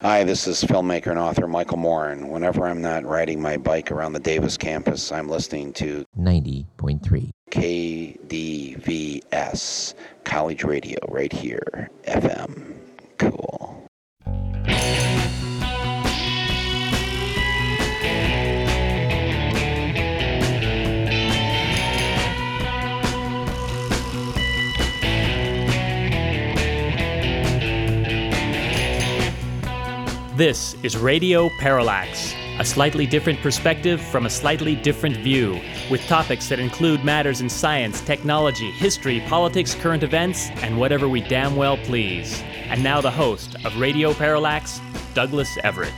Hi, this is filmmaker and author Michael Morin. Whenever I'm not riding my bike around the Davis campus, I'm listening to 90.3 KDVS College Radio right here, FM. Cool. This is Radio Parallax, a slightly different perspective from a slightly different view, with topics that include matters in science, technology, history, politics, current events, and whatever we damn well please. And now the host of Radio Parallax, Douglas Everett.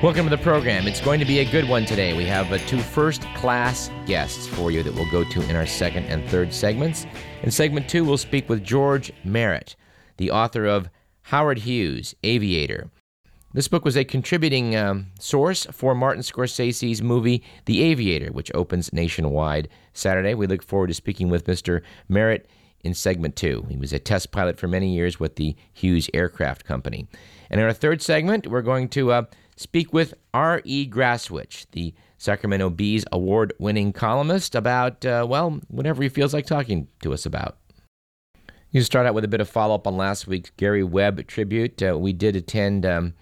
Welcome to the program. It's going to be a good one today. We have uh, two first class guests for you that we'll go to in our second and third segments. In segment two, we'll speak with George Marrett, the author of Howard Hughes, Aviator. This book was a contributing um, source for Martin Scorsese's movie The Aviator, which opens nationwide Saturday. We look forward to speaking with Mr. Marrett in segment two. He was a test pilot for many years with the Hughes Aircraft Company. And in our third segment, we're going to uh, speak with R.E. Graswich, the Sacramento Bee's award winning columnist, about, uh, well, whatever he feels like talking to us about. You start out with a bit of follow up on last week's Gary Webb tribute. Uh, we did attend um,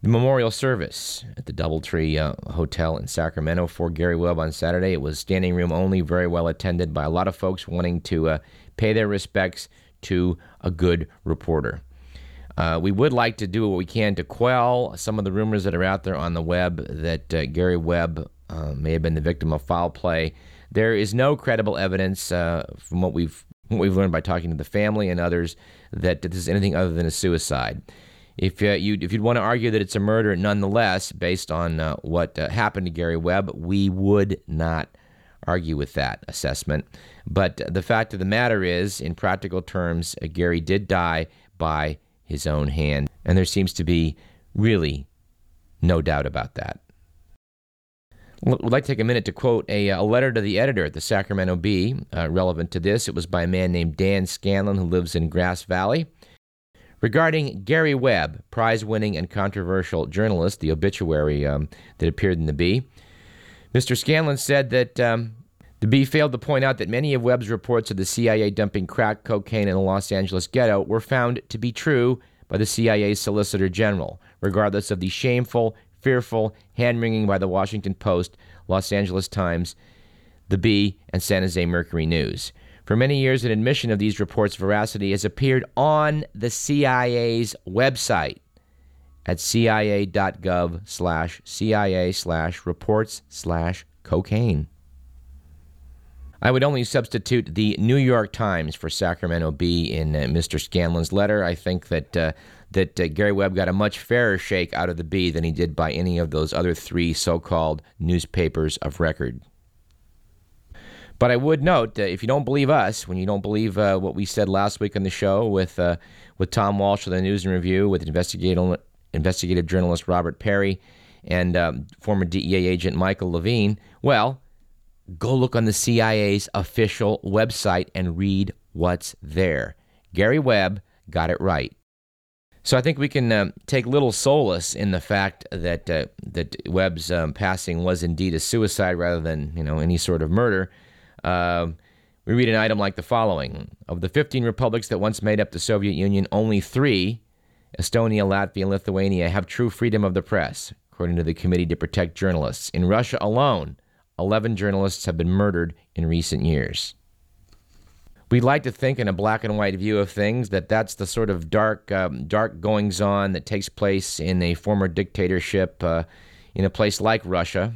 the memorial service at the Doubletree uh, Hotel in Sacramento for Gary Webb on Saturday. It was standing room only, very well attended by a lot of folks wanting to uh, pay their respects to a good reporter. Uh, we would like to do what we can to quell some of the rumors that are out there on the web that uh, Gary Webb uh, may have been the victim of foul play. There is no credible evidence from what we've we've learned by talking to the family and others that this is anything other than a suicide. If uh, you if you'd want to argue that it's a murder, nonetheless, based on uh, what uh, happened to Gary Webb, we would not argue with that assessment. But the fact of the matter is, in practical terms, uh, Gary did die by his own hand, and there seems to be really no doubt about that. Would like to take a minute to quote a, a letter to the editor at the Sacramento Bee uh, relevant to this. It was by a man named Dan Scanlon who lives in Grass Valley. Regarding Gary Webb, prize winning and controversial journalist, the obituary um, that appeared in the Bee, Mr. Scanlon said that um, the Bee failed to point out that many of Webb's reports of the CIA dumping crack cocaine in the Los Angeles ghetto were found to be true by the CIA's Solicitor General, regardless of the shameful fearful hand wringing by the Washington Post, Los Angeles Times, The Bee, and San Jose Mercury News. For many years, an admission of these reports' veracity has appeared on the CIA's website at cia.gov slash cia slash reports slash cocaine. I would only substitute the New York Times for Sacramento Bee in uh, Mr. Scanlon's letter. I think that uh, that uh, Gary Webb got a much fairer shake out of the Bee than he did by any of those other three so called newspapers of record. But I would note, uh, if you don't believe us, when you don't believe uh, what we said last week on the show with uh, with Tom Walsh of the News and Review, with investigative investigative journalist Robert Parry, and um, former DEA agent Michael Levine, well, go look on the CIA's official website and read what's there. Gary Webb got it right. So I think we can uh, take little solace in the fact that uh, that Webb's um, passing was indeed a suicide rather than you know any sort of murder. Uh, we read an item like the following: Of the 15 republics that once made up the Soviet Union, only three, Estonia, Latvia, and Lithuania, have true freedom of the press, according to the Committee to Protect Journalists. In Russia alone, 11 journalists have been murdered in recent years. We'd like to think, in a black and white view of things, that that's the sort of dark, um, dark goings on that takes place in a former dictatorship uh, in a place like Russia,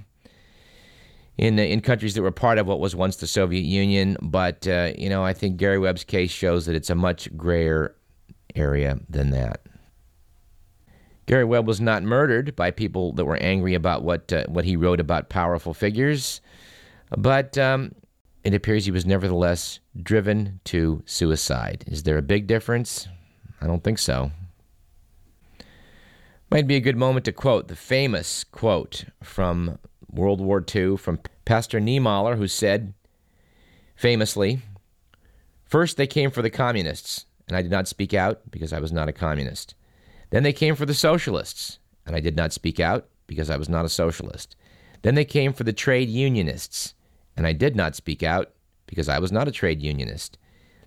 in in countries that were part of what was once the Soviet Union. But uh, you know, I think Gary Webb's case shows that it's a much grayer area than that. Gary Webb was not murdered by people that were angry about what uh, what he wrote about powerful figures, but um, it appears he was nevertheless driven to suicide. Is there a big difference? I don't think so. Might be a good moment to quote the famous quote from World War II from Pastor Niemöller, who said famously, First they came for the communists, and I did not speak out because I was not a communist. Then they came for the socialists, and I did not speak out because I was not a socialist. Then they came for the trade unionists, and I did not speak out because I was not a trade unionist.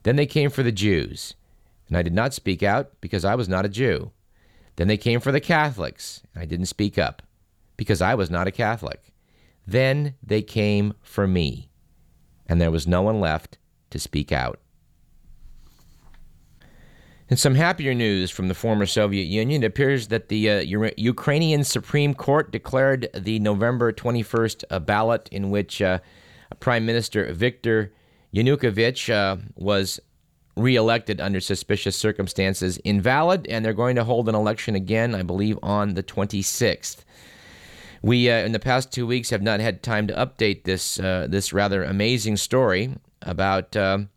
Then they came for the Jews, and I did not speak out because I was not a Jew. Then they came for the Catholics, and I didn't speak up because I was not a Catholic. Then they came for me, and there was no one left to speak out. In some happier news from the former Soviet Union, it appears that the uh, Ukrainian Supreme Court declared the November 21st uh, ballot in which uh, Prime Minister Viktor Yanukovych uh, was reelected under suspicious circumstances invalid, and they're going to hold an election again, I believe, on the 26th. We, uh, in the past two weeks, have not had time to update this this rather amazing story about Viktor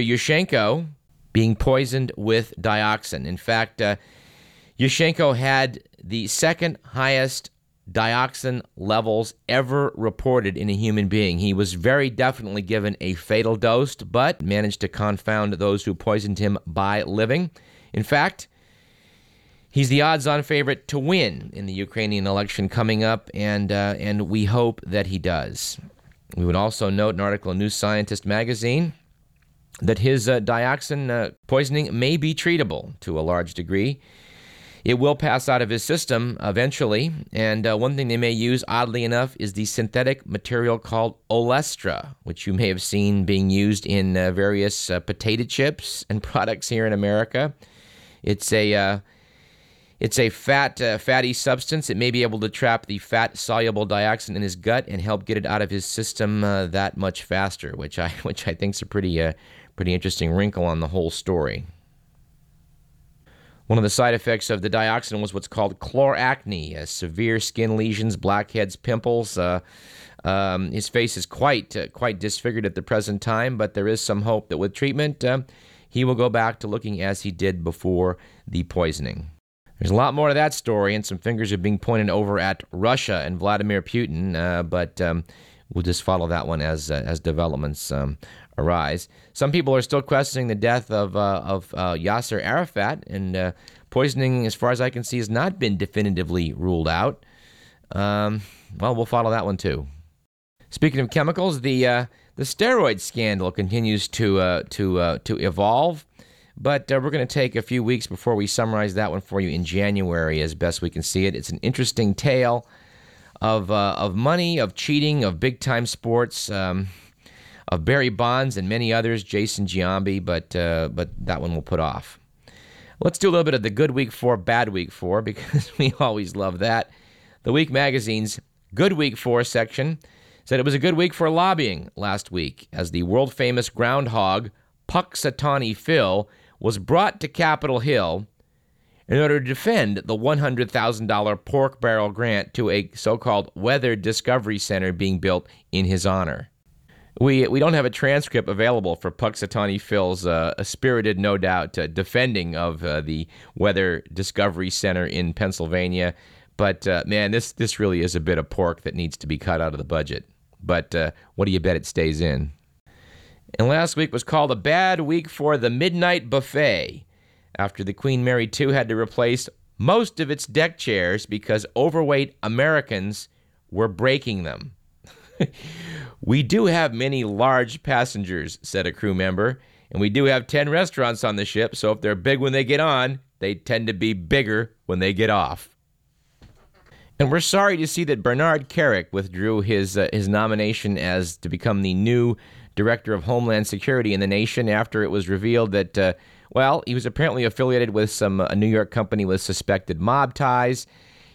Yushchenko being poisoned with dioxin. In fact, uh, Yushchenko had the second highest dioxin levels ever reported in a human being. He was very definitely given a fatal dose, but managed to confound those who poisoned him by living. In fact, he's the odds-on favorite to win in the Ukrainian election coming up, and uh, and we hope that he does. We would also note an article in New Scientist magazine that his uh, dioxin uh, poisoning may be treatable to a large degree. It will pass out of his system eventually, and uh, one thing they may use, oddly enough, is the synthetic material called Olestra, which you may have seen being used in uh, various uh, potato chips and products here in America. It's a uh, it's a fat, uh, fatty substance. It may be able to trap the fat soluble dioxin in his gut and help get it out of his system uh, that much faster, which I which I think is a pretty pretty interesting wrinkle on the whole story. One of the side effects of the dioxin was what's called chloracne, severe skin lesions, blackheads, pimples. Uh, um, his face is quite uh, quite disfigured at the present time, but there is some hope that with treatment, uh, he will go back to looking as he did before the poisoning. There's a lot more to that story, and some fingers are being pointed over at Russia and Vladimir Putin, uh, but um, we'll just follow that one as uh, as developments um, arise. Some people are still questioning the death of uh, of uh, Yasser Arafat, and uh, poisoning, as far as I can see, has not been definitively ruled out. Um, well, we'll follow that one too. Speaking of chemicals, the uh, the steroid scandal continues to uh, to uh, to evolve. But we're going to take a few weeks before we summarize that one for you in January, as best we can see it. It's an interesting tale of of money, of cheating, of big time sports. Um, of Barry Bonds and many others, Jason Giambi, but uh, but that one we'll put off. Let's do a little bit of the good week for, bad week for, because we always love that. The Week magazine's Good Week For section said it was a good week for lobbying last week, as the world famous groundhog Punxsutawney Phil was brought to Capitol Hill in order to defend the $100,000 pork barrel grant to a so called Weather Discovery Center being built in his honor. We we don't have a transcript available for Punxsutawney Phil's uh, spirited, no doubt, uh, defending of uh, the Weather Discovery Center in Pennsylvania. But uh, man, this this really is a bit of pork that needs to be cut out of the budget. But uh, what do you bet it stays in? And last week was called a bad week for the Midnight Buffet, after the Queen Mary II had to replace most of its deck chairs because overweight Americans were breaking them. we do have many large passengers, said a crew member, and we do have 10 restaurants on the ship, so if they're big when they get on, they tend to be bigger when they get off. And we're sorry to see that Bernard Kerik withdrew his uh, his nomination as to become the new director of Homeland Security in the nation after it was revealed that uh, well, he was apparently affiliated with some a New York company with suspected mob ties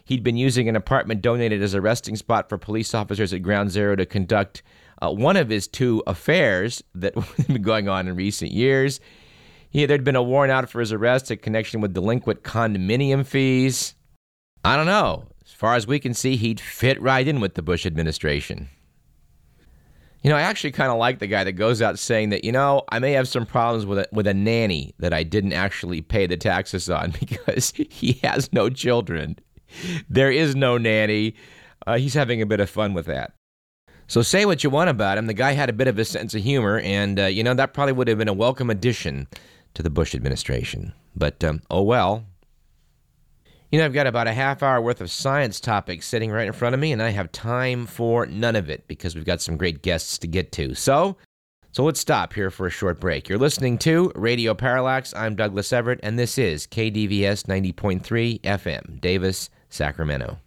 He'd been using an apartment donated as a resting spot for police officers at Ground Zero to conduct uh, one of his two affairs that had been going on in recent years. He, there'd been a warrant out for his arrest in connection with delinquent condominium fees. I don't know. As far as we can see, he'd fit right in with the Bush administration. You know, I actually kind of like the guy that goes out saying that, you know, I may have some problems with a, with a nanny that I didn't actually pay the taxes on because he has no children there is no nanny. Uh, he's having a bit of fun with that. So say what you want about him. The guy had a bit of a sense of humor, and uh, you know that probably would have been a welcome addition to the Bush administration. But um, oh well. You know, I've got about a half hour worth of science topics sitting right in front of me, and I have time for none of it because we've got some great guests to get to. So, so let's stop here for a short break. You're listening to Radio Parallax. I'm Douglas Everett, and this is KDVS 90.3 FM, Davis, Sacramento.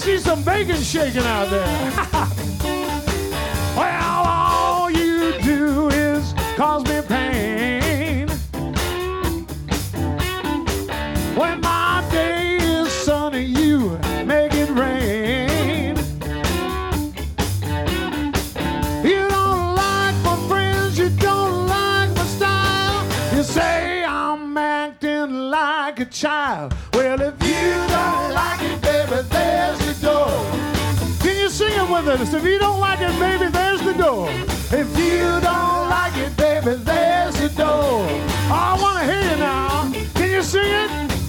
See some bacon shaking out there. well, all you do is cause me pain. When my day is sunny, you make it rain. You don't like my friends, you don't like my style. You say I'm acting like a child. Well, if you don't like it, baby, door. Can you sing it with us? If you don't like it, baby, there's the door. If you don't like it, baby, there's the door. Oh, I want to hear you now. Can you sing it?